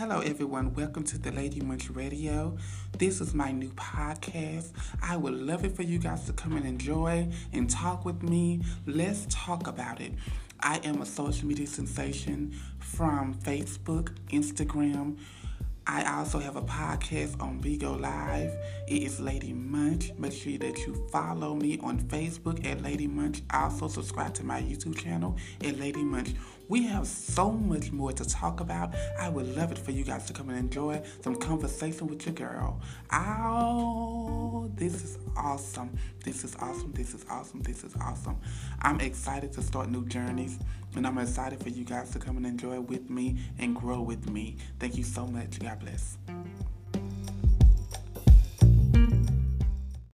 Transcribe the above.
Hello, everyone. Welcome to the Lady Munch Radio. This is my new podcast. I would love it for you guys to come and enjoy and talk with me. Let's talk about it. I am a social media sensation from Facebook, Instagram. I also have a podcast on Bigo Live. It is Lady Munch. Make sure that you follow me on Facebook at Lady Munch. Also, subscribe to my YouTube channel at Lady Munch. We have so much more to talk about. I would love it for you guys to come and enjoy some conversation with your girl. Oh, this is awesome. This is awesome. This is awesome. This is awesome. I'm excited to start new journeys, and I'm excited for you guys to come and enjoy with me and grow with me. Thank you so much. God bless.